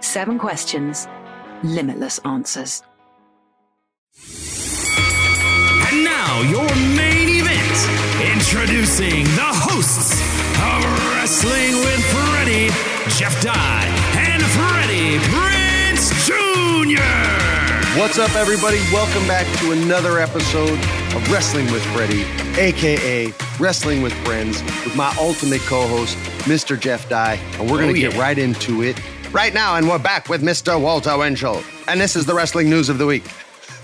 Seven questions, limitless answers. And now, your main event. Introducing the hosts of Wrestling with Freddie, Jeff Dye, and Freddie Prinze Jr. What's up, everybody? Welcome back to another episode of Wrestling with Freddie, aka Wrestling with Friends, with my ultimate co host, Mr. Jeff Dye. And we're going to Oh, get right into it right now. And we're back with Mr. Walter Winchell. And this is the wrestling news of the week.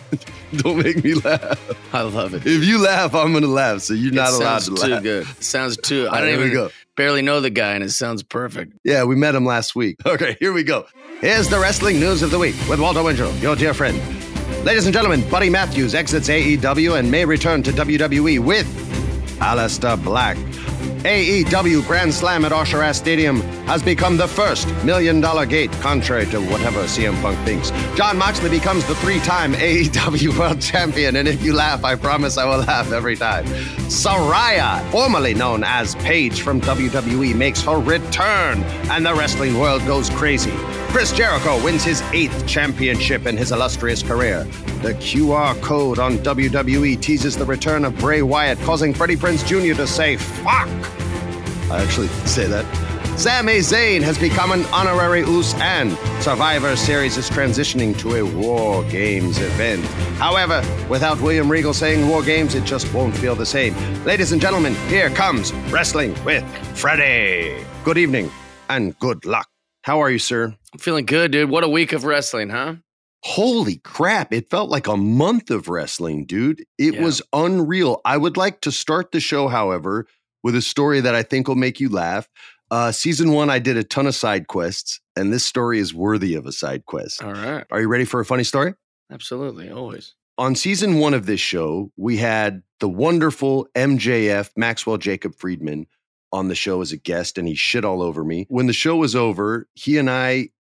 Don't make me laugh. I love it. If you laugh, I'm going to laugh. So you're not it allowed sounds to too laugh. good. It sounds too. I right, don't we even go. barely know the guy, and it sounds perfect. Yeah, we met him last week. Okay, here we go. Here's the wrestling news of the week with Walter Winchell, your dear friend. Ladies and gentlemen, Buddy Matthews exits AEW and may return to WWE with Aleister Black. AEW Grand Slam at Ashe Stadium has become the first million dollar gate, contrary to whatever CM Punk thinks. Jon Moxley becomes the three time AEW World Champion, and if you laugh, I promise I will laugh every time. Saraya, formerly known as Paige from WWE, makes her return, and the wrestling world goes crazy. Chris Jericho wins his eighth championship in his illustrious career. The QR code on WWE teases the return of Bray Wyatt, causing Freddie Prinze Jr. to say, fuck. I actually say that. Sami Zayn has become an honorary Uce and Survivor Series is transitioning to a War Games event. However, without William Regal saying War Games, it just won't feel the same. Ladies and gentlemen, here comes Wrestling with Freddie. Good evening and good luck. How are you, sir? I'm feeling good, dude. What a week of wrestling, huh? Holy crap, it felt like a month of wrestling, dude. It Yeah. was unreal. I would like to start the show, however, with a story that I think will make you laugh. Uh, season one, I did a ton of side quests, and this story is worthy of a side quest. All right. Are you ready for a funny story? Absolutely. Always. On season one of this show, we had the wonderful MJF, Maxwell Jacob Friedman, on the show as a guest, and he shit all over me. When the show was over, he and I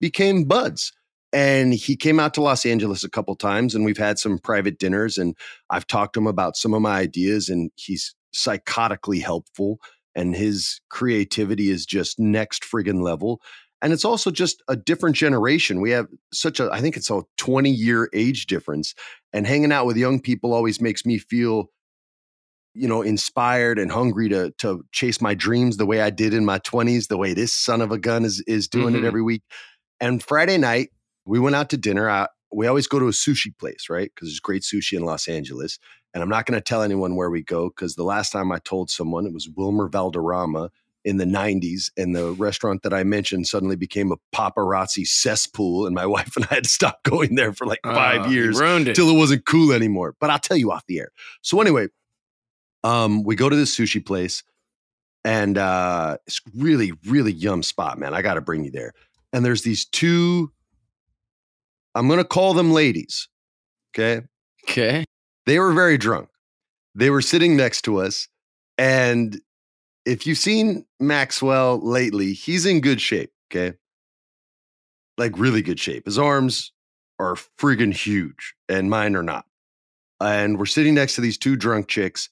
became buds. And he came out to Los Angeles a couple times, and we've had some private dinners. And I've talked to him about some of my ideas, and he's psychotically helpful. And his creativity is just next friggin' level. And it's also just a different generation. We have such a, I think it's a 20 year age difference. And hanging out with young people always makes me feel, you know, inspired and hungry to to chase my dreams the way I did in my 20s, the way this son of a gun is is doing Mhm. it every week. And Friday night, we went out to dinner. I, we always go to a sushi place, right? Because there's great sushi in Los Angeles. And I'm not going to tell anyone where we go because the last time I told someone, it was Wilmer Valderrama in the 90s. And the restaurant that I mentioned suddenly became a paparazzi cesspool. And my wife and I had to stop going there for like five you years until it. it wasn't cool anymore. But I'll tell you off the air. So anyway, um, we go to this sushi place, and uh, it's really, really yum spot, man. I got to bring you there. And there's these two. I'm gonna call them ladies. Okay, Okay. They were very drunk. They were sitting next to us, and if you've seen Maxwell lately, he's in good shape. Okay, like really good shape. His arms are friggin' huge, and mine are not. And we're sitting next to these two drunk chicks,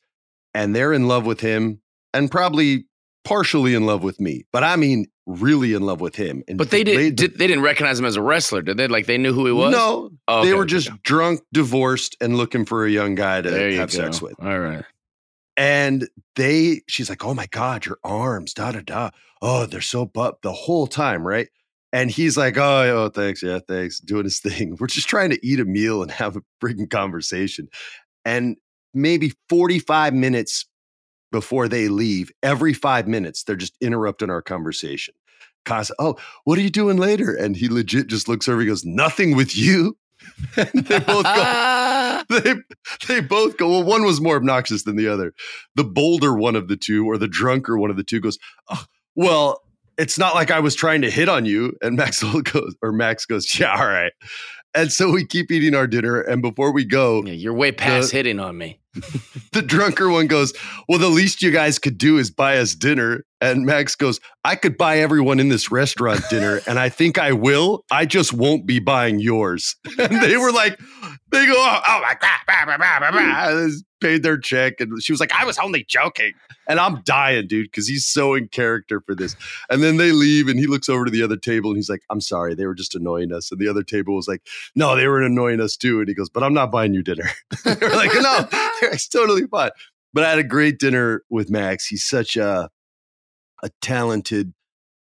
and they're in love with him, and probably partially in love with me. But I mean, really in love with him. And But they did, did they didn't recognize him as a wrestler, did they? Like they knew who he was? No, Oh, they okay, were just okay. drunk, divorced, and looking for a young guy to you have go. sex with. All right. And they, she's like, "Oh my god, your arms, da da da. Oh, they're so butt the whole time, right?" And he's like, "Oh, oh, thanks, yeah, thanks." Doing his thing. We're just trying to eat a meal and have a freaking conversation. And maybe forty-five minutes before they leave, every five minutes, they're just interrupting our conversation. Cause, oh, what are you doing later? And he legit just looks over. He goes, "Nothing with you." and they both go they they both go. Well, one was more obnoxious than the other. The bolder one of the two, or the drunker one of the two, goes, oh, "Well, it's not like I was trying to hit on you." And Maxwell goes, or Max goes, "Yeah, all right." And so we keep eating our dinner, and before we go, Yeah, you're way past The- hitting on me. the drunker one goes, Well, the least you guys could do is buy us dinner. And Max goes, I could buy everyone in this restaurant dinner, and I think I will. I just won't be buying yours. And they were like, They go, Oh, oh my God. Blah, blah, blah, blah, blah. Paid their check. And she was like, I was only joking. And I'm dying, dude, because he's so in character for this. And then they leave, and he looks over to the other table and he's like, I'm sorry, they were just annoying us. And the other table was like, No, they were annoying us too. And he goes, But I'm not buying you dinner. they were like, No, it's totally fine. But I had a great dinner with Max. He's such a a talented,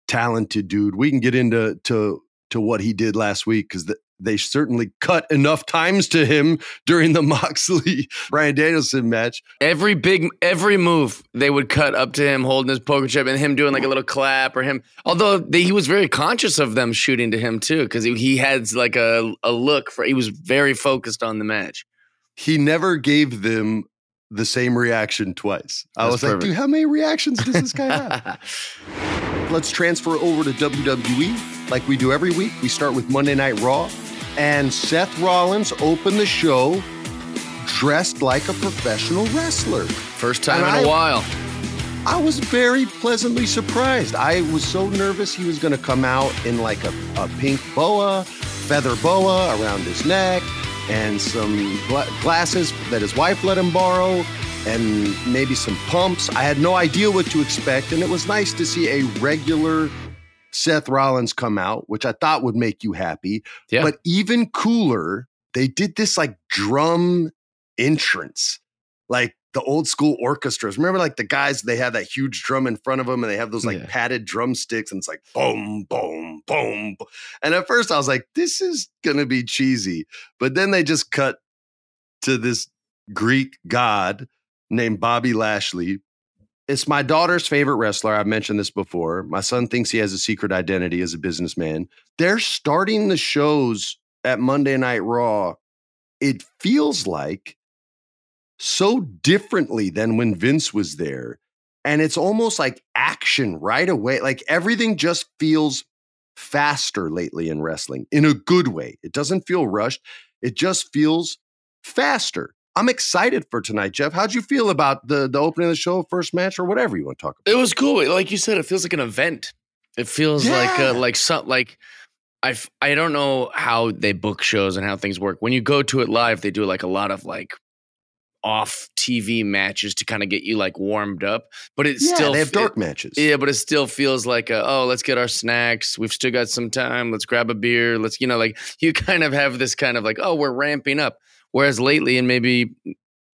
talented dude. We can get into to to what he did last week because the, they certainly cut enough times to him during the Moxley Bryan Danielson match. Every big, every move they would cut up to him holding his poker chip and him doing like a little clap or him. Although they, he was very conscious of them shooting to him too, because he, he had like a, a look for. He was very focused on the match. He never gave them the same reaction twice. I That's was like, perfect. dude, how many reactions does this guy have? Let's transfer over to WWE like we do every week. We start with Monday Night Raw, and Seth Rollins opened the show dressed like a professional wrestler. First time And in a I- while. I was very pleasantly surprised. I was so nervous he was going to come out in like a, a pink boa, feather boa around his neck, and some gla- glasses that his wife let him borrow, and maybe some pumps. I had no idea what to expect, and it was nice to see a regular Seth Rollins come out, which I thought would make you happy. Yeah. But even cooler, they did this like drum entrance, like the old school orchestras. Remember, like the guys, they have that huge drum in front of them and they have those like Yeah. padded drumsticks and it's like boom, boom, boom. And at first I was like, this is going to be cheesy. But then they just cut to this Greek god named Bobby Lashley. It's my daughter's favorite wrestler. I've mentioned this before. My son thinks he has a secret identity as a businessman. They're starting the shows at Monday Night Raw. It feels like so differently than when Vince was there. And it's almost like action right away. Like everything just feels faster lately in wrestling in a good way. It doesn't feel rushed, it just feels faster. I'm excited for tonight, Jeff. How'd you feel about the, the opening of the show, first match, or whatever you want to talk about? It was cool. Like you said, it feels like an event. It feels like Yeah. uh, like some like I I don't know how they book shows and how things work. When you go to it live, they do like a lot of like off TV matches to kind of get you like warmed up, but it Yeah, still they have it- dark matches. Yeah, but it still feels like a, oh, let's get our snacks. We've still got some time. Let's grab a beer. Let's you know like you kind of have this kind of like oh we're ramping up. Whereas lately and maybe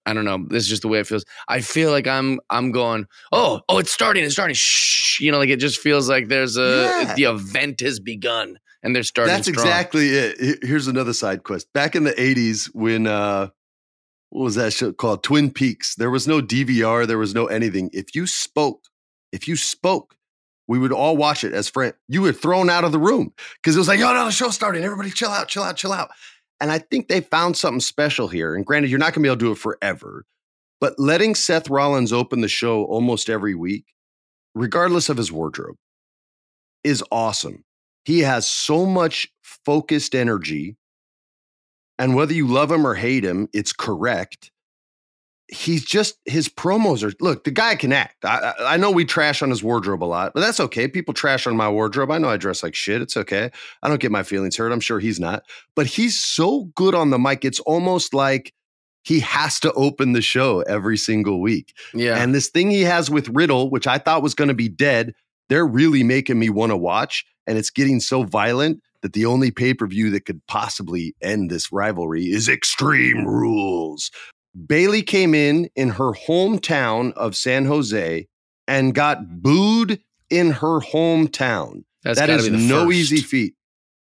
I don't know this is just the way it feels. I feel like I'm I'm going oh oh it's starting it's starting shh you know like it just feels like there's a Yeah. the event has begun and they're starting. That's strong. exactly it. Here's another side quest. Back in the 80s, when uh what was that show called? Twin Peaks. There was no DVR, there was no anything. If you spoke, if you spoke, we would all watch it as friends. You were thrown out of the room because it was like, oh no, the show's starting. Everybody chill out, chill out, chill out. And I think they found something special here. And granted, you're not gonna be able to do it forever, but letting Seth Rollins open the show almost every week, regardless of his wardrobe, is awesome. He has so much focused energy. And whether you love him or hate him, it's correct. He's just, his promos are, look, the guy can act. I, I know we trash on his wardrobe a lot, but that's okay. People trash on my wardrobe. I know I dress like shit. It's okay. I don't get my feelings hurt. I'm sure he's not. But he's so good on the mic. It's almost like he has to open the show every single week. Yeah. And this thing he has with Riddle, which I thought was going to be dead, they're really making me want to watch. And it's getting so violent that the only pay per view that could possibly end this rivalry is Extreme Rules. Bayley came in in her hometown of San Jose and got booed in her hometown. That's That is no first. easy feat.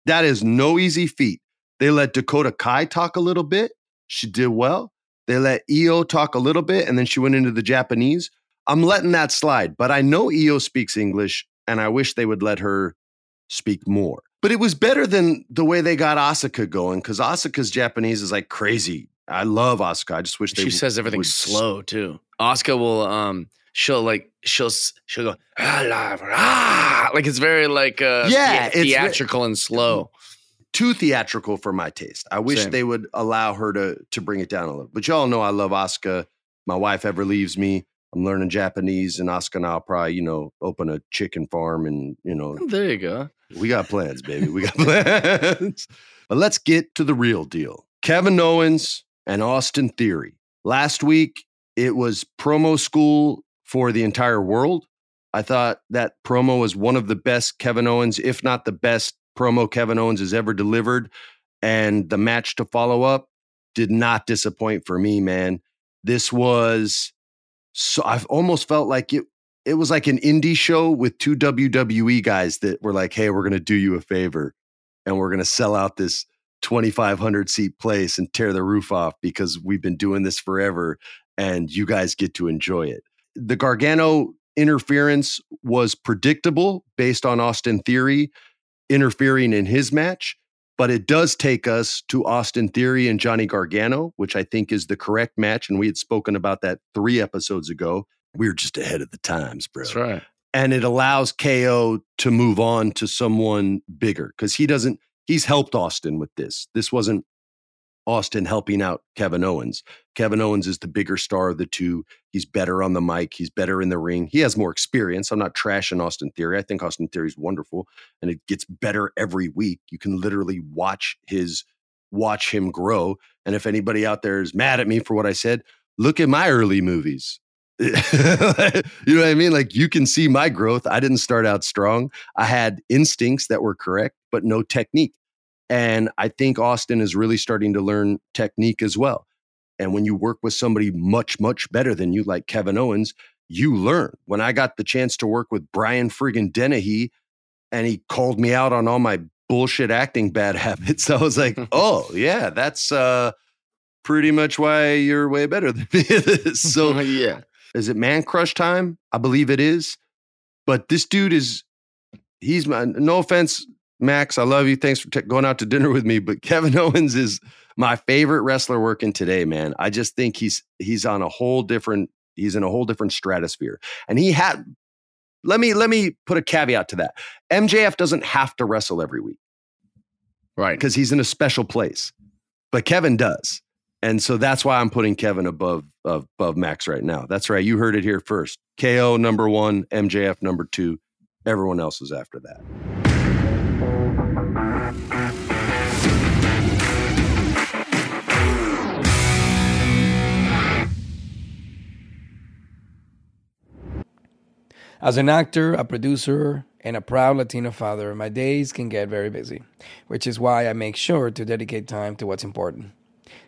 That is no easy feat. They let Dakota Kai talk a little bit. She did well. They let Io talk a little bit, and then she went into the Japanese. I'm letting that slide, but I know Io speaks English, and I wish they would let her speak more. But it was better than the way they got Asuka going, because Asuka's Japanese is like crazy. I love Asuka. I just wish they she says everything slow too. Asuka will um she'll like she'll she'll go "Ah, la, ah," like it's very like uh Yeah, the- theatrical and slow. too theatrical for my taste. I wish Same. they would allow her to to bring it down a little. But y'all know I love Asuka. My wife ever leaves me. I'm learning Japanese, and Asuka and I'll probably you know open a chicken farm, and you know There you go. We got plans, baby. We got plans. But let's get to the real deal. Kevin Owens and Austin Theory. Last week it was promo school for the entire world. I thought that promo was one of the best Kevin Owens, if not the best promo Kevin Owens has ever delivered. And the match to follow up did not disappoint for me, man. This was so I've almost felt like it it was like an indie show with two WWE guys that were like, "Hey, we're going to do you a favor and we're going to sell out this 2500 seat place and tear the roof off because we've been doing this forever and you guys get to enjoy it." The Gargano interference was predictable based on Austin Theory interfering in his match, but it does take us to Austin Theory and Johnny Gargano, which I think is the correct match. And we had spoken about that three episodes ago. We were just ahead of the times, bro. That's right. And it allows KO to move on to someone bigger because he doesn't, he's helped Austin with this. This wasn't Austin helping out Kevin Owens. Kevin Owens is the bigger star of the two. He's better on the mic. He's better in the ring. He has more experience. I'm not trashing Austin Theory. I think Austin Theory is wonderful and it gets better every week. You can literally watch his watch him grow. And if anybody out there is mad at me for what I said, look at my early movies. you know what I mean? Like you can see my growth. I didn't start out strong. I had instincts that were correct, but no technique. And I think Austin is really starting to learn technique as well. And when you work with somebody much, much better than you, like Kevin Owens, you learn. When I got the chance to work with Brian friggin' Dennehy and he called me out on all my bullshit acting bad habits, I was like, oh, yeah, that's uh, pretty much why you're way better than me. so, yeah. Is it man crush time? I believe it is. But this dude is, he's my, no offense, Max. I love you. Thanks for t- going out to dinner with me. But Kevin Owens is my favorite wrestler working today, man. I just think he's, he's on a whole different, he's in a whole different stratosphere. And he had, let me, let me put a caveat to that. MJF doesn't have to wrestle every week Right. because he's in a special place, but Kevin does. And so that's why I'm putting Kevin above above Max right now. That's right. You heard it here first. KO number one, MJF number two. Everyone else is after that. As an actor, a producer, and a proud Latino father, my days can get very busy, which is why I make sure to dedicate time to what's important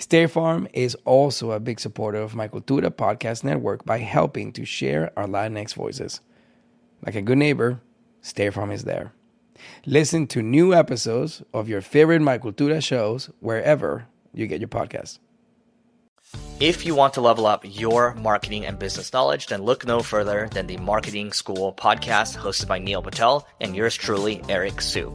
State Farm is also a big supporter of my Cultura podcast network by helping to share our Latinx voices. Like a good neighbor, State Farm is there. Listen to new episodes of your favorite My Cultura shows wherever you get your podcasts. If you want to level up your marketing and business knowledge, then look no further than the Marketing School podcast hosted by Neil Patel and yours truly, Eric Siu.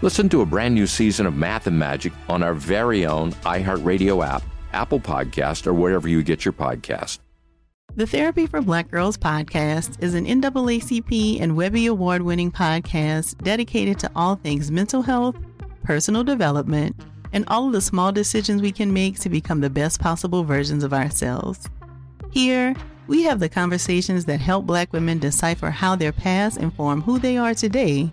Listen to a brand new season of Math and Magic on our very own iHeartRadio app, Apple Podcast, or wherever you get your podcast. The Therapy for Black Girls podcast is an NAACP and Webby Award winning podcast dedicated to all things mental health, personal development, and all of the small decisions we can make to become the best possible versions of ourselves. Here, we have the conversations that help Black women decipher how their past inform who they are today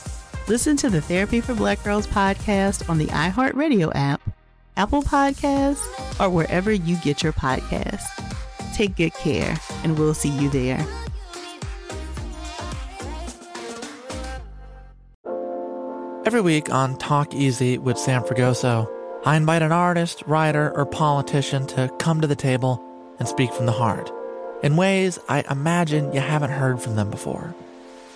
Listen to the Therapy for Black Girls podcast on the iHeartRadio app, Apple Podcasts, or wherever you get your podcasts. Take good care, and we'll see you there. Every week on Talk Easy with Sam Fragoso, I invite an artist, writer, or politician to come to the table and speak from the heart in ways I imagine you haven't heard from them before.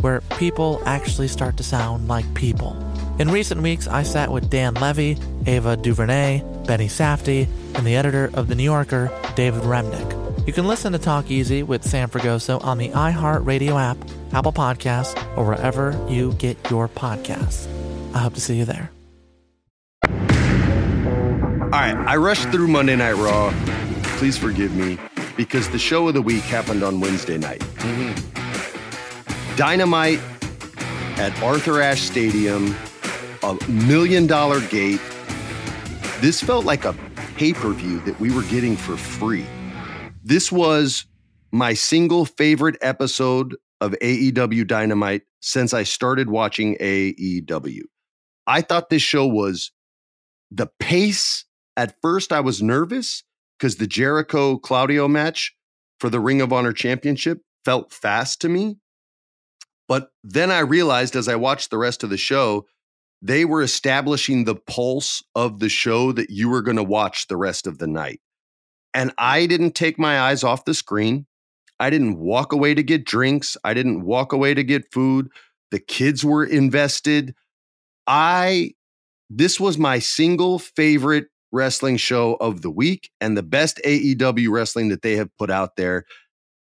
where people actually start to sound like people. In recent weeks, I sat with Dan Levy, Ava DuVernay, Benny Safdie, and the editor of The New Yorker, David Remnick. You can listen to Talk Easy with Sam Fragoso on the iHeartRadio app, Apple Podcasts, or wherever you get your podcasts. I hope to see you there. All right, I rushed through Monday Night Raw. Please forgive me because the show of the week happened on Wednesday night. Mm-hmm. Dynamite at Arthur Ashe Stadium, a million dollar gate. This felt like a pay per view that we were getting for free. This was my single favorite episode of AEW Dynamite since I started watching AEW. I thought this show was the pace. At first, I was nervous because the Jericho Claudio match for the Ring of Honor Championship felt fast to me. But then I realized as I watched the rest of the show, they were establishing the pulse of the show that you were going to watch the rest of the night. And I didn't take my eyes off the screen. I didn't walk away to get drinks. I didn't walk away to get food. The kids were invested. I, this was my single favorite wrestling show of the week and the best AEW wrestling that they have put out there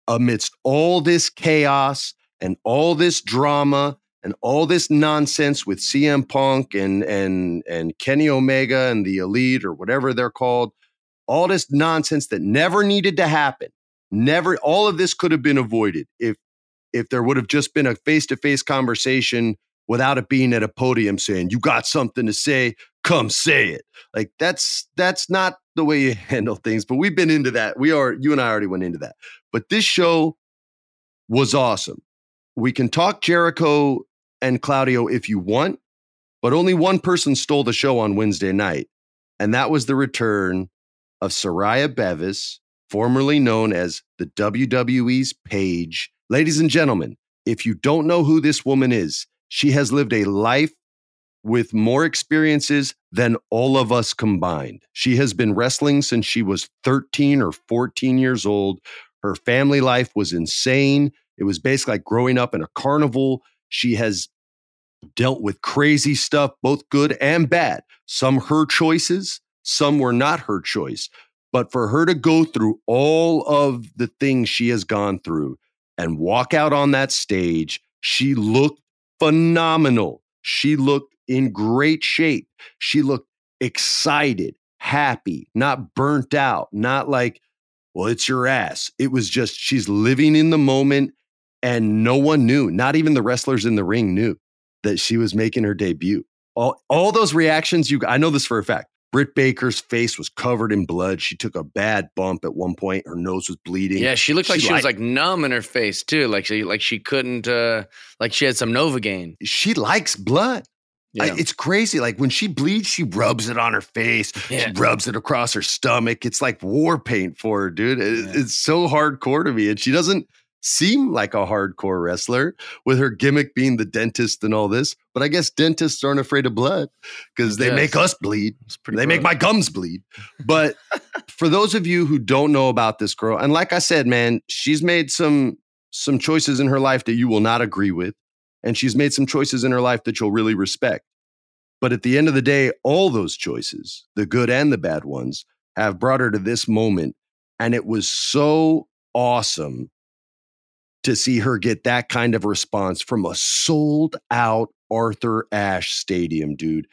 amidst all this chaos and all this drama and all this nonsense with CM Punk and and and Kenny Omega and the Elite or whatever they're called, all this nonsense that never needed to happen. Never all of this could have been avoided if if there would have just been a face-to-face conversation without it being at a podium saying, "You got something to say, come say it." Like that's that's not the way you handle things, but we've been into that. We are you and I already went into that. But this show was awesome. We can talk Jericho and Claudio if you want, but only one person stole the show on Wednesday night, and that was the return of Saraya Bevis, formerly known as the WWE's Paige. Ladies and gentlemen, if you don't know who this woman is, she has lived a life with more experiences than all of us combined. She has been wrestling since she was 13 or 14 years old. Her family life was insane. It was basically like growing up in a carnival. She has dealt with crazy stuff, both good and bad. Some her choices, some were not her choice. But for her to go through all of the things she has gone through and walk out on that stage, she looked phenomenal. She looked in great shape. She looked excited, happy, not burnt out, not like, well, it's your ass. It was just she's living in the moment and no one knew, not even the wrestlers in the ring knew that she was making her debut. All, all those reactions you I know this for a fact. Britt Baker's face was covered in blood. She took a bad bump at one point. Her nose was bleeding. Yeah, she looked like she, was like numb in her face too. Like she like she couldn't uh like she had some Novocaine. She likes blood. I- it's crazy. Like when she bleeds, she rubs it on her face. Yeah. She rubs it across her stomach. It's like war paint for her, dude. It- It's so hardcore to me. And she doesn't seem like a hardcore wrestler with her gimmick being the dentist and all this. But I guess dentists aren't afraid of blood because they Yes. make us bleed. They make my gums bleed. But for those of you who don't know about this girl, and like I said, man, she's made some some choices in her life that you will not agree with and she's made some choices in her life that you'll really respect. But at the end of the day, all those choices, the good and the bad ones, have brought her to this moment. And it was so awesome to see her get that kind of response from a sold out Arthur Ashe Stadium, dude.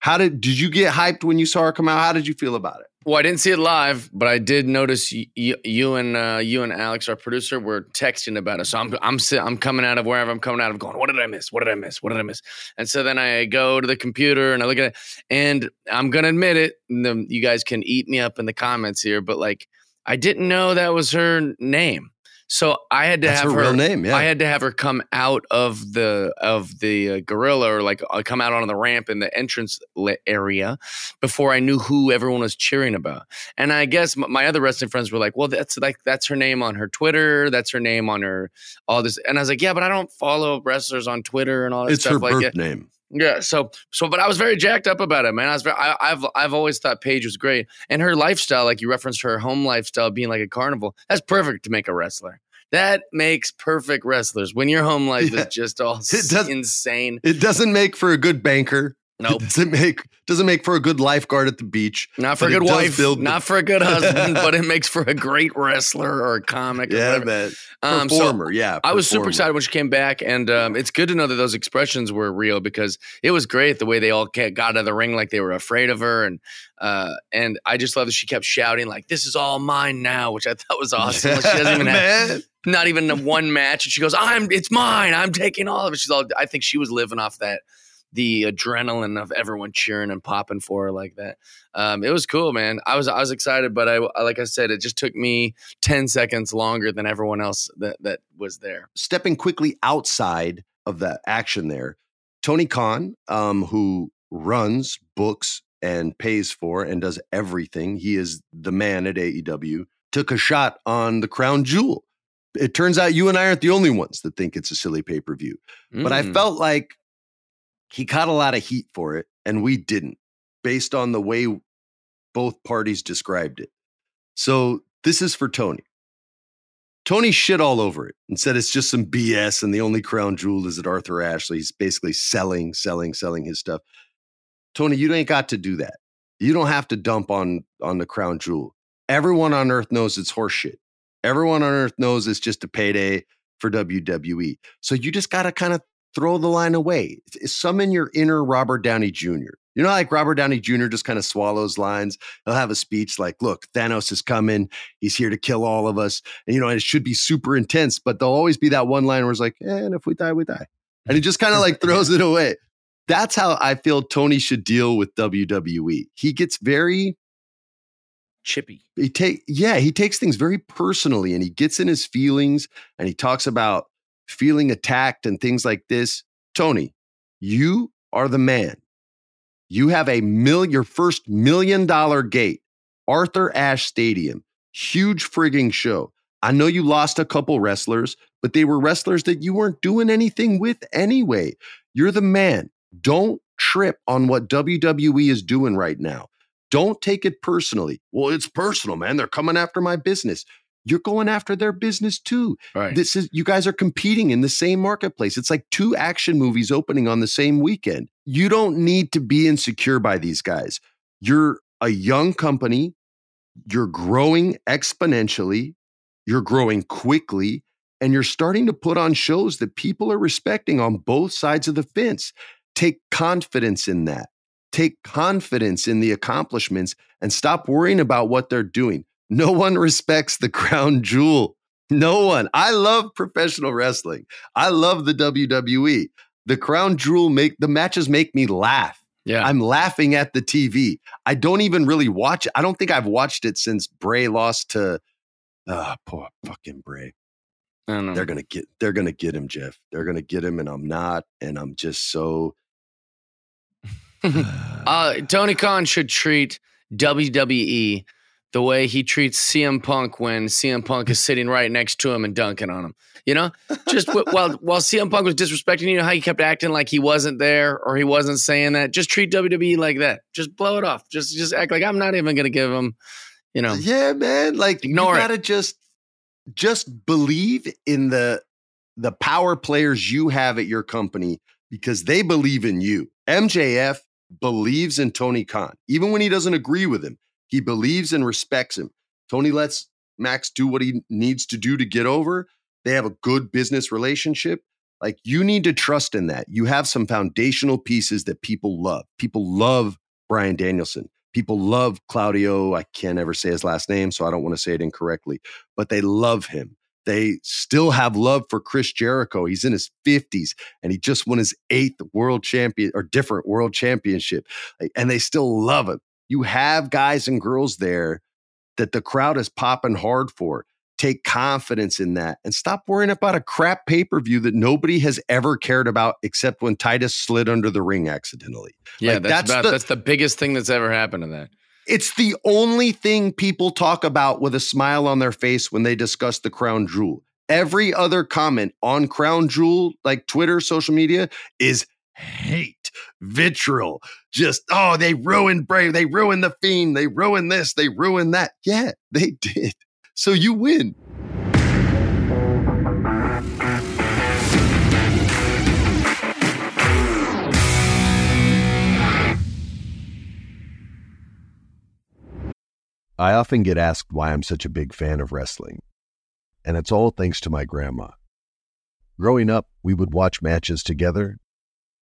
How did did you get hyped when you saw her come out? How did you feel about it? Well, I didn't see it live, but I did notice you, you, you and uh, you and Alex, our producer, were texting about it. So I'm I'm I'm coming out of wherever I'm coming out of, going, what did I miss? What did I miss? What did I miss? And so then I go to the computer and I look at it, and I'm gonna admit it. then You guys can eat me up in the comments here, but like I didn't know that was her name. So I had to That's have her real name, yeah. I had to have her come out of the of the uh, gorilla or like uh, come out on the ramp in the entrance area before I knew who everyone was cheering about. And I guess m- my other wrestling friends were like, "Well, that's like that's her name on her Twitter. That's her name on her all this." And I was like, "Yeah, but I don't follow wrestlers on Twitter and all that It's stuff her like birth that." name. Yeah, so so, but I was very jacked up about it, man. I was very, I, I've I've always thought Paige was great, and her lifestyle, like you referenced her home lifestyle being like a carnival, that's perfect to make a wrestler. That makes perfect wrestlers when your home life Yeah. is just all It does- insane. It doesn't make for a good banker. Nope. does it make doesn't make for a good lifeguard at the beach. Not for a good wife, build- not for a good husband, but it makes for a great wrestler or a comic. Yeah, whatever. man. Um, so Performer, yeah. I was super excited when she came back, and um, it's good to know that those expressions were real because it was great the way they all got out of the ring like they were afraid of her, and uh, and I just love that she kept shouting like "This is all mine now," which I thought was awesome. Like, she doesn't even have not even one match, and she goes, "I'm it's mine. I'm taking all of it." She's all. I think she was living off that the adrenaline of everyone cheering and popping for her like that. Um, it was cool, man. I was I was excited, but I like I said, it just took me ten seconds longer than everyone else that that was there. stepping quickly outside of the action there, Tony Khan, um, who runs, books, and pays for and does everything, he is the man at AEW, took a shot on the crown jewel. It turns out you and I aren't the only ones that think it's a silly pay per view. But I Mm. felt like he caught a lot of heat for it, and we didn't, based on the way both parties described it. So this is for Tony. Tony shit all over it and said it's just some BS, and the only crown jewel is at Arthur Ashley. He's basically selling, selling, selling his stuff. Tony, you ain't got to do that. You don't have to dump on on the crown jewel. Everyone on earth knows it's horseshit. Everyone on earth knows it's just a payday for WWE. So you just got to kind of throw the line away. Summon your inner Robert Downey Jr. You know, like Robert Downey Jr. just kind of swallows lines. He'll have a speech like, look, Thanos is coming. He's here to kill all of us. And, you know, it should be super intense, but there'll always be that one line where it's like, eh, and if we die, we die. And he just kind of like throws it away. That's how I feel Tony should deal with WWE. He gets very chippy. He take yeah, he takes things very personally and he gets in his feelings and he talks about feeling attacked and things like this. Tony, you are the man. You have a million your first million dollar gate, Arthur Ashe Stadium, huge frigging show. I know you lost a couple wrestlers, but they were wrestlers that you weren't doing anything with anyway. You're the man. Don't trip on what WWE is doing right now. Don't take it personally. Well, it's personal, man. They're coming after my business. You're going after their business too. Right. This is you guys are competing in the same marketplace. It's like two action movies opening on the same weekend. You don't need to be insecure by these guys. You're a young company. You're growing exponentially. You're growing quickly and you're starting to put on shows that people are respecting on both sides of the fence. Take confidence in that. Take confidence in the accomplishments and stop worrying about what they're doing. No one respects the crown jewel. No one. I love professional wrestling. I love the WWE. The crown jewel make the matches make me laugh. Yeah. I'm laughing at the TV. I don't even really watch it. I don't think I've watched it since Bray lost to uh poor fucking Bray. I don't know. They're gonna get they're gonna get him, Jeff. They're gonna get him, and I'm not, and I'm just so uh, Tony Khan should treat WWE the way he treats CM Punk when CM Punk is sitting right next to him and dunking on him. You know, just w- while while CM Punk was disrespecting you know how he kept acting like he wasn't there or he wasn't saying that. Just treat WWE like that. Just blow it off. Just just act like I'm not even going to give him. You know, Yeah, man. Like Ignore you gotta just just believe in the the power players you have at your company because they believe in you. MJF believes in Tony Khan. Even when he doesn't agree with him, he believes and respects him. Tony lets Max do what he needs to do to get over. They have a good business relationship. Like you need to trust in that. You have some foundational pieces that people love. People love Bryan Danielson. People love Claudio. I can't ever say his last name, so I don't want to say it incorrectly, but they love him. They still have love for Chris Jericho. He's in his 50s and he just won his eighth world champion or different world championship. And they still love him. You have guys and girls there that the crowd is popping hard for. Take confidence in that and stop worrying about a crap pay per view that nobody has ever cared about except when Titus slid under the ring accidentally. yeah, Like, that's about, the- that's the biggest thing that's ever happened to that. it's the only thing people talk about with a smile on their face when they discuss the crown jewel. Every other comment on crown jewel, like Twitter, social media, is hate, vitriol. Just, oh, they ruined Bray. They ruined The Fiend. They ruined this. They ruined that. Yeah, they did. So you win. I often get asked why I'm such a big fan of wrestling, and it's all thanks to my grandma. Growing up, we would watch matches together,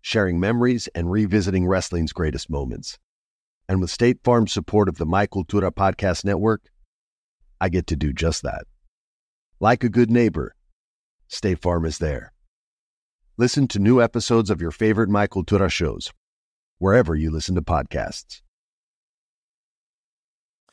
sharing memories and revisiting wrestling's greatest moments. And with State Farm's support of the My Cultura Podcast Network, I get to do just that. Like a good neighbor, State Farm is there. Listen to new episodes of your favorite My Cultura shows, wherever you listen to podcasts.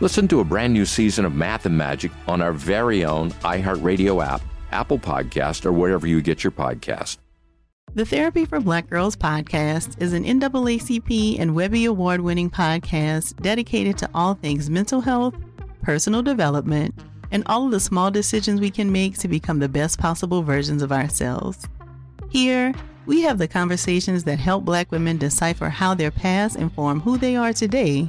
Listen to a brand new season of Math and Magic on our very own iHeartRadio app, Apple Podcast, or wherever you get your podcast. The Therapy for Black Girls podcast is an NAACP and Webby Award winning podcast dedicated to all things mental health, personal development, and all of the small decisions we can make to become the best possible versions of ourselves. Here, we have the conversations that help Black women decipher how their past inform who they are today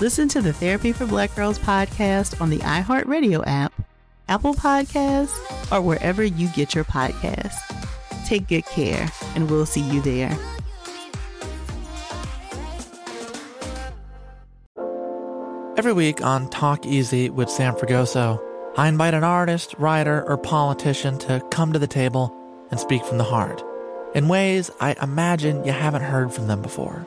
Listen to the Therapy for Black Girls podcast on the iHeartRadio app, Apple Podcasts, or wherever you get your podcasts. Take good care, and we'll see you there. Every week on Talk Easy with Sam Fragoso, I invite an artist, writer, or politician to come to the table and speak from the heart in ways I imagine you haven't heard from them before.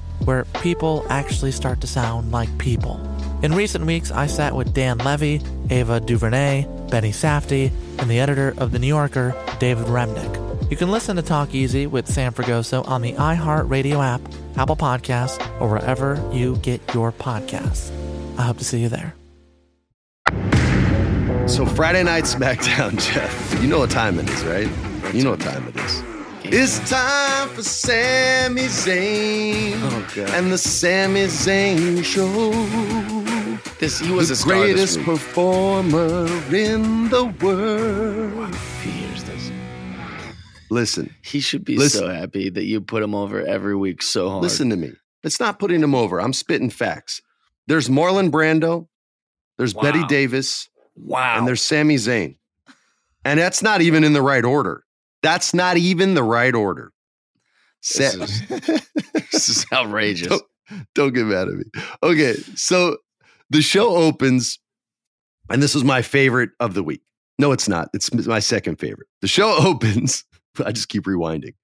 where people actually start to sound like people. In recent weeks, I sat with Dan Levy, Ava DuVernay, Benny Safdie, and the editor of The New Yorker, David Remnick. You can listen to Talk Easy with Sam Fragoso on the iHeartRadio app, Apple Podcasts, or wherever you get your podcasts. I hope to see you there. So Friday night SmackDown, Jeff. You know what time it is, right? You know what time it is. It's time for Sami Zayn Oh, and the Sami Zayn Show. This he was the a star this greatest performer in the world. He hears this. Listen, He should be Listen. so happy that you put him over every week so hard. listen to me. It's not putting him over. I'm spitting facts. There's Marlon Brando, there's Bette Davis, Wow. and there's Sami Zayn. And that's not even in the right order. That's not even the right order. This Sa- is- this is outrageous. Don't, don't get mad at me. Okay, so the show opens, and this is my favorite of the week. No, it's not. It's my second favorite. The show opens. I just keep rewinding.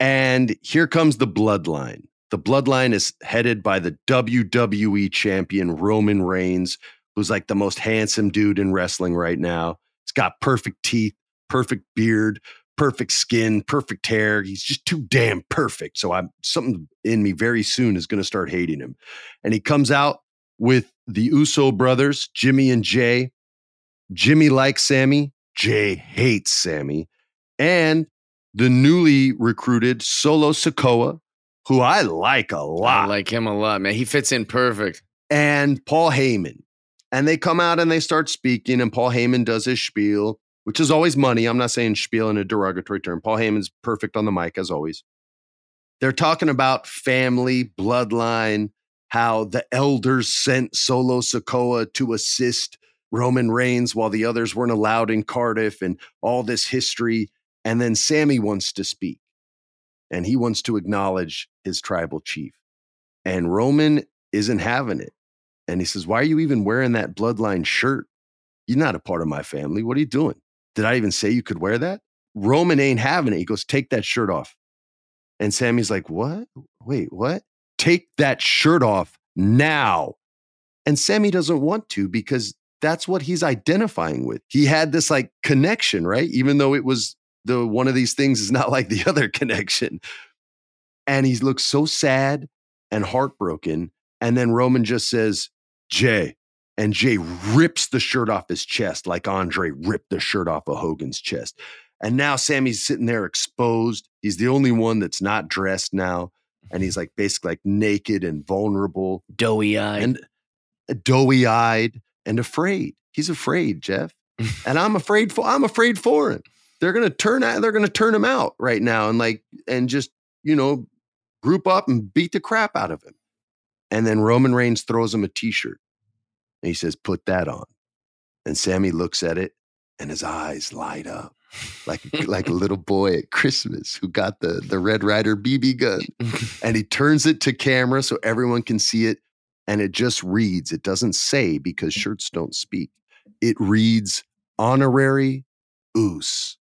And here comes the bloodline. The bloodline is headed by the WWE champion, Roman Reigns, who's like the most handsome dude in wrestling right now. He's got perfect teeth, perfect beard, perfect skin, perfect hair. He's just too damn perfect. So I'm something in me very soon is going to start hating him. And he comes out with the Uso brothers, Jimmy and Jay. Jimmy likes Sami. Jay hates Sami. And the newly recruited Solo Sikoa, who I like a lot I like him a lot, man. He fits in perfect. and Paul Heyman. And they come out and they start speaking, and Paul Heyman does his spiel, which is always money. I'm not saying spiel in a derogatory term. Paul Heyman's perfect on the mic, as always. They're talking about family, bloodline, how the elders sent Solo Sikoa to assist Roman Reigns while the others weren't allowed in Cardiff, and all this history. And then Sami wants to speak, and he wants to acknowledge his tribal chief. And Roman isn't having it. And he says, Why are you even wearing that bloodline shirt? You're not a part of my family. What are you doing? Did I even say you could wear that? Roman ain't having it. He goes, Take that shirt off. And Sami's like, What? Wait, what? Take that shirt off now. And Sami doesn't want to because that's what he's identifying with. He had this like connection, right? Even though it was the one of these things is not like the other connection. And he looks so sad and heartbroken. And then Roman just says, Jay. And Jay rips the shirt off his chest like Andre ripped the shirt off of Hogan's chest. And now Sami's sitting there exposed. He's the only one that's not dressed now. And he's like basically like naked and vulnerable, Doughy eyed. and uh, doughy eyed and afraid. He's afraid, Jeff. and I'm afraid for I'm afraid for him. They're gonna turn out, they're gonna turn him out right now and like and just, you know, group up and beat the crap out of him. And then Roman Reigns throws him a t-shirt. And he says, put that on. And Sami looks at it and his eyes light up. Like, like a little boy at Christmas who got the, the Red Ryder BB gun. and he turns it to camera so everyone can see it. And it just reads, it doesn't say because shirts don't speak. It reads honorary Uce.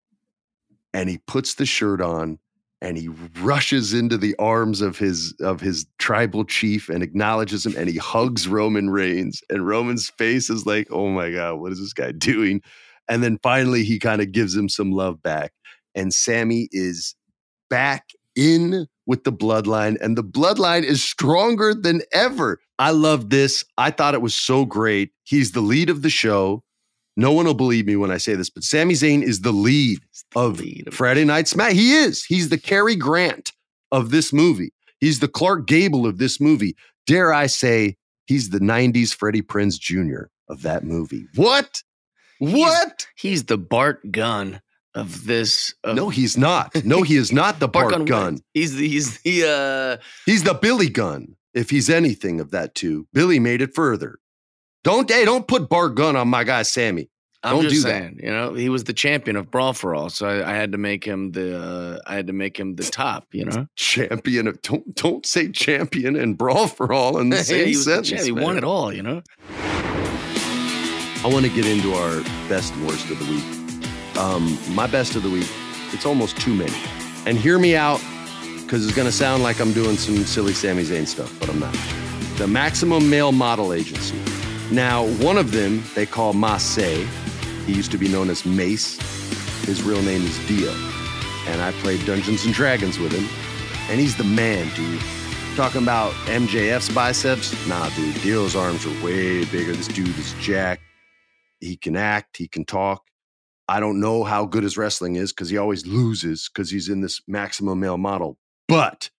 And he puts the shirt on and he rushes into the arms of his of his tribal chief and acknowledges him and he hugs Roman Reigns and Roman's face is like oh my god what is this guy doing? And then finally he kind of gives him some love back and Sami is back in with the bloodline and the bloodline is stronger than ever. I love this. I thought it was so great. He's the lead of the show no one will believe me when I say this, but Sami Zayn is the lead of lead Friday Night Smack. He is. He's the Cary Grant of this movie. He's the Clark Gable of this movie. Dare I say, he's the 90s Freddie Prinze Jr. of that movie. What? What? He's the Bart Gunn of this. Of no, he's not. No, he is not the Bart Gunn Gun. He's the he's the uh He's the Billy Gunn, if he's anything of that too. Billy made it further. Don't hey, don't put Bart Gunn on my guy Sami. I'm Don't just do that. saying, you know, he was the champion of Brawl for All, so I, I had to make him the uh, I had to make him the top, you know. Champion of don't don't say champion and brawl for all in the same he was the He man. won it all, you know. I want to get into our best worst of the week. Um, my best of the week, it's almost too many. And hear me out, because it's going to sound like I'm doing some silly Sami Zayn stuff, but I'm not. The Maximum Male Model Agency. Now, one of them they call Masse. He used to be known as Mace. His real name is Dio. And I played Dungeons and Dragons with him. And he's the man, dude. Talking about MJF's biceps? Nah, dude. Dio's arms are way bigger. This dude is jacked. He can act. He can talk. I don't know how good his wrestling is because he always loses because he's in this maximum male model. But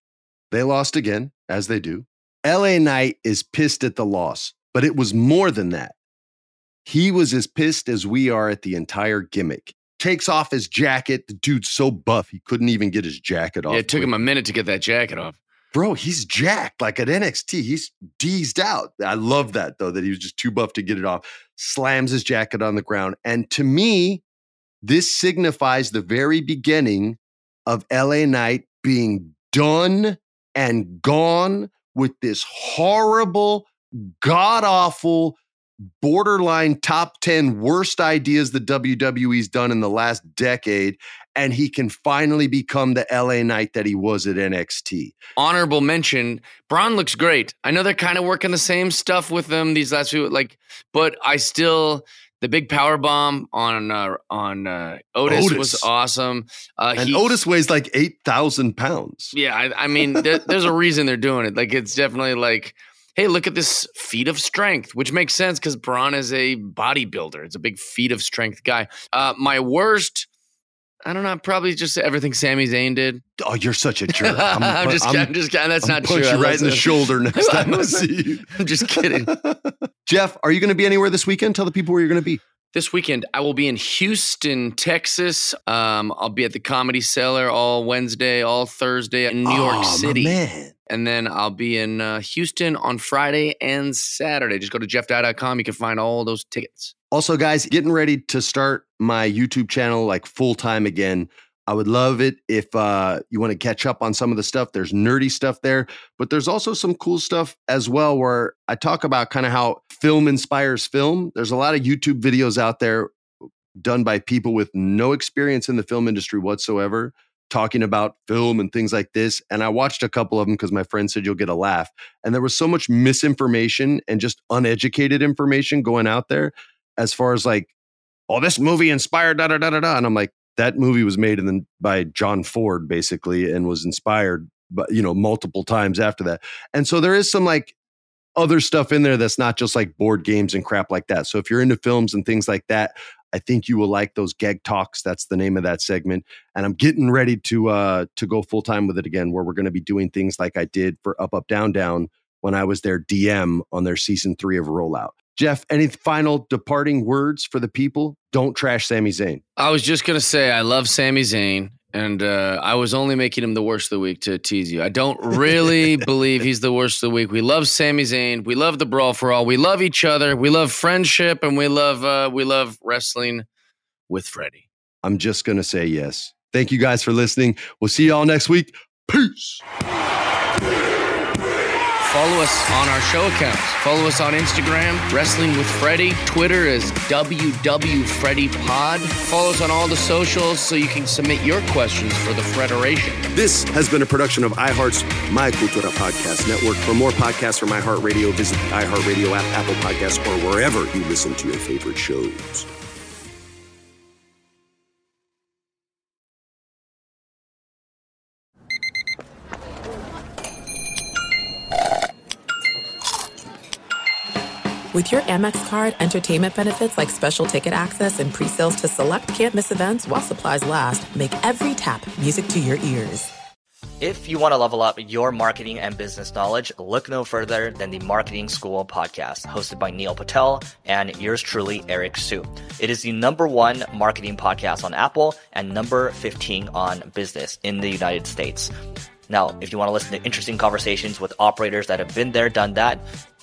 they lost again, as they do. LA Knight is pissed at the loss, but it was more than that. He was as pissed as we are at the entire gimmick. Takes off his jacket. The dude's so buff, he couldn't even get his jacket off. Yeah, it took him a minute to get that jacket off. Bro, he's jacked like at NXT. He's deezed out. I love that though, that he was just too buff to get it off. Slams his jacket on the ground. And to me, this signifies the very beginning of LA Knight being done and gone with this horrible, god awful, borderline top 10 worst ideas the WWE's done in the last decade. And he can finally become the LA Knight that he was at NXT. Honorable mention Braun looks great. I know they're kind of working the same stuff with them these last few, like, but I still. The big power bomb on uh, on uh, Otis, Otis. was awesome. Uh, and he- Otis weighs like 8,000 pounds. Yeah, I, I mean, there, there's a reason they're doing it. Like, it's definitely like, hey, look at this feat of strength, which makes sense because Braun is a bodybuilder. It's a big feat of strength guy. Uh, my worst, I don't know, probably just everything Sami Zayn did. Oh, you're such a jerk. I'm, just, I'm, just kidding. That's I'm not punch true. you right in the shoulder next time I see you. I'm just kidding. Jeff, are you going to be anywhere this weekend? Tell the people where you're going to be. This weekend, I will be in Houston, Texas. Um, I'll be at the Comedy Cellar all Wednesday, all Thursday in New York Oh, my City. man. And then I'll be in uh, Houston on Friday and Saturday. Just go to jeffdye.com. You can find all those tickets. Also, guys, getting ready to start my YouTube channel like full time again. I would love it if uh, you want to catch up on some of the stuff. There's nerdy stuff there, but there's also some cool stuff as well where I talk about kind of how film inspires film. There's a lot of YouTube videos out there done by people with no experience in the film industry whatsoever talking about film and things like this and i watched a couple of them because my friend said you'll get a laugh. And there was so much misinformation and just uneducated information going out there as far as like oh this movie inspired da da da da da. And i'm like that movie was made in by john ford basically and was inspired but you know multiple times after that. And so there is some like other stuff in there that's not just like board games and crap like that. So if you're into films and things like that I think you will like those gag talks. That's the name of that segment. And I'm getting ready to uh to go full time with it again, where we're going to be doing things like I did for Up Up Down Down when I was their DM on their season three of Rollout. Jeff, any final departing words for the people? Don't trash Sami Zayn. I was just going to say, I love Sami Zayn. And uh, I was only making him the worst of the week to tease you. I don't really believe he's the worst of the week. We love Sami Zayn. We love the brawl for all. We love each other. We love friendship, and we love uh, we love wrestling with Freddie. I'm just going to say yes. Thank you guys for listening. We'll see you all next week. Peace. Follow us on our show accounts. Follow us on Instagram, Wrestling with Freddie. Twitter is WWFreddiePod. Follow us on all the socials so you can submit your questions for the Federation. This has been a production of iHeart's My Cultura Podcast Network. For more podcasts from iHeartRadio, visit the iHeartRadio app, Apple Podcasts, or wherever you listen to your favorite shows. With your Amex card, entertainment benefits like special ticket access and pre-sales to select campus events while supplies last make every tap music to your ears. If you want to level up your marketing and business knowledge, look no further than the Marketing School podcast, hosted by Neil Patel and yours truly, Eric Siu. It is the number one marketing podcast on Apple and number 15 on business in the United States. Now, if you want to listen to interesting conversations with operators that have been there, done that,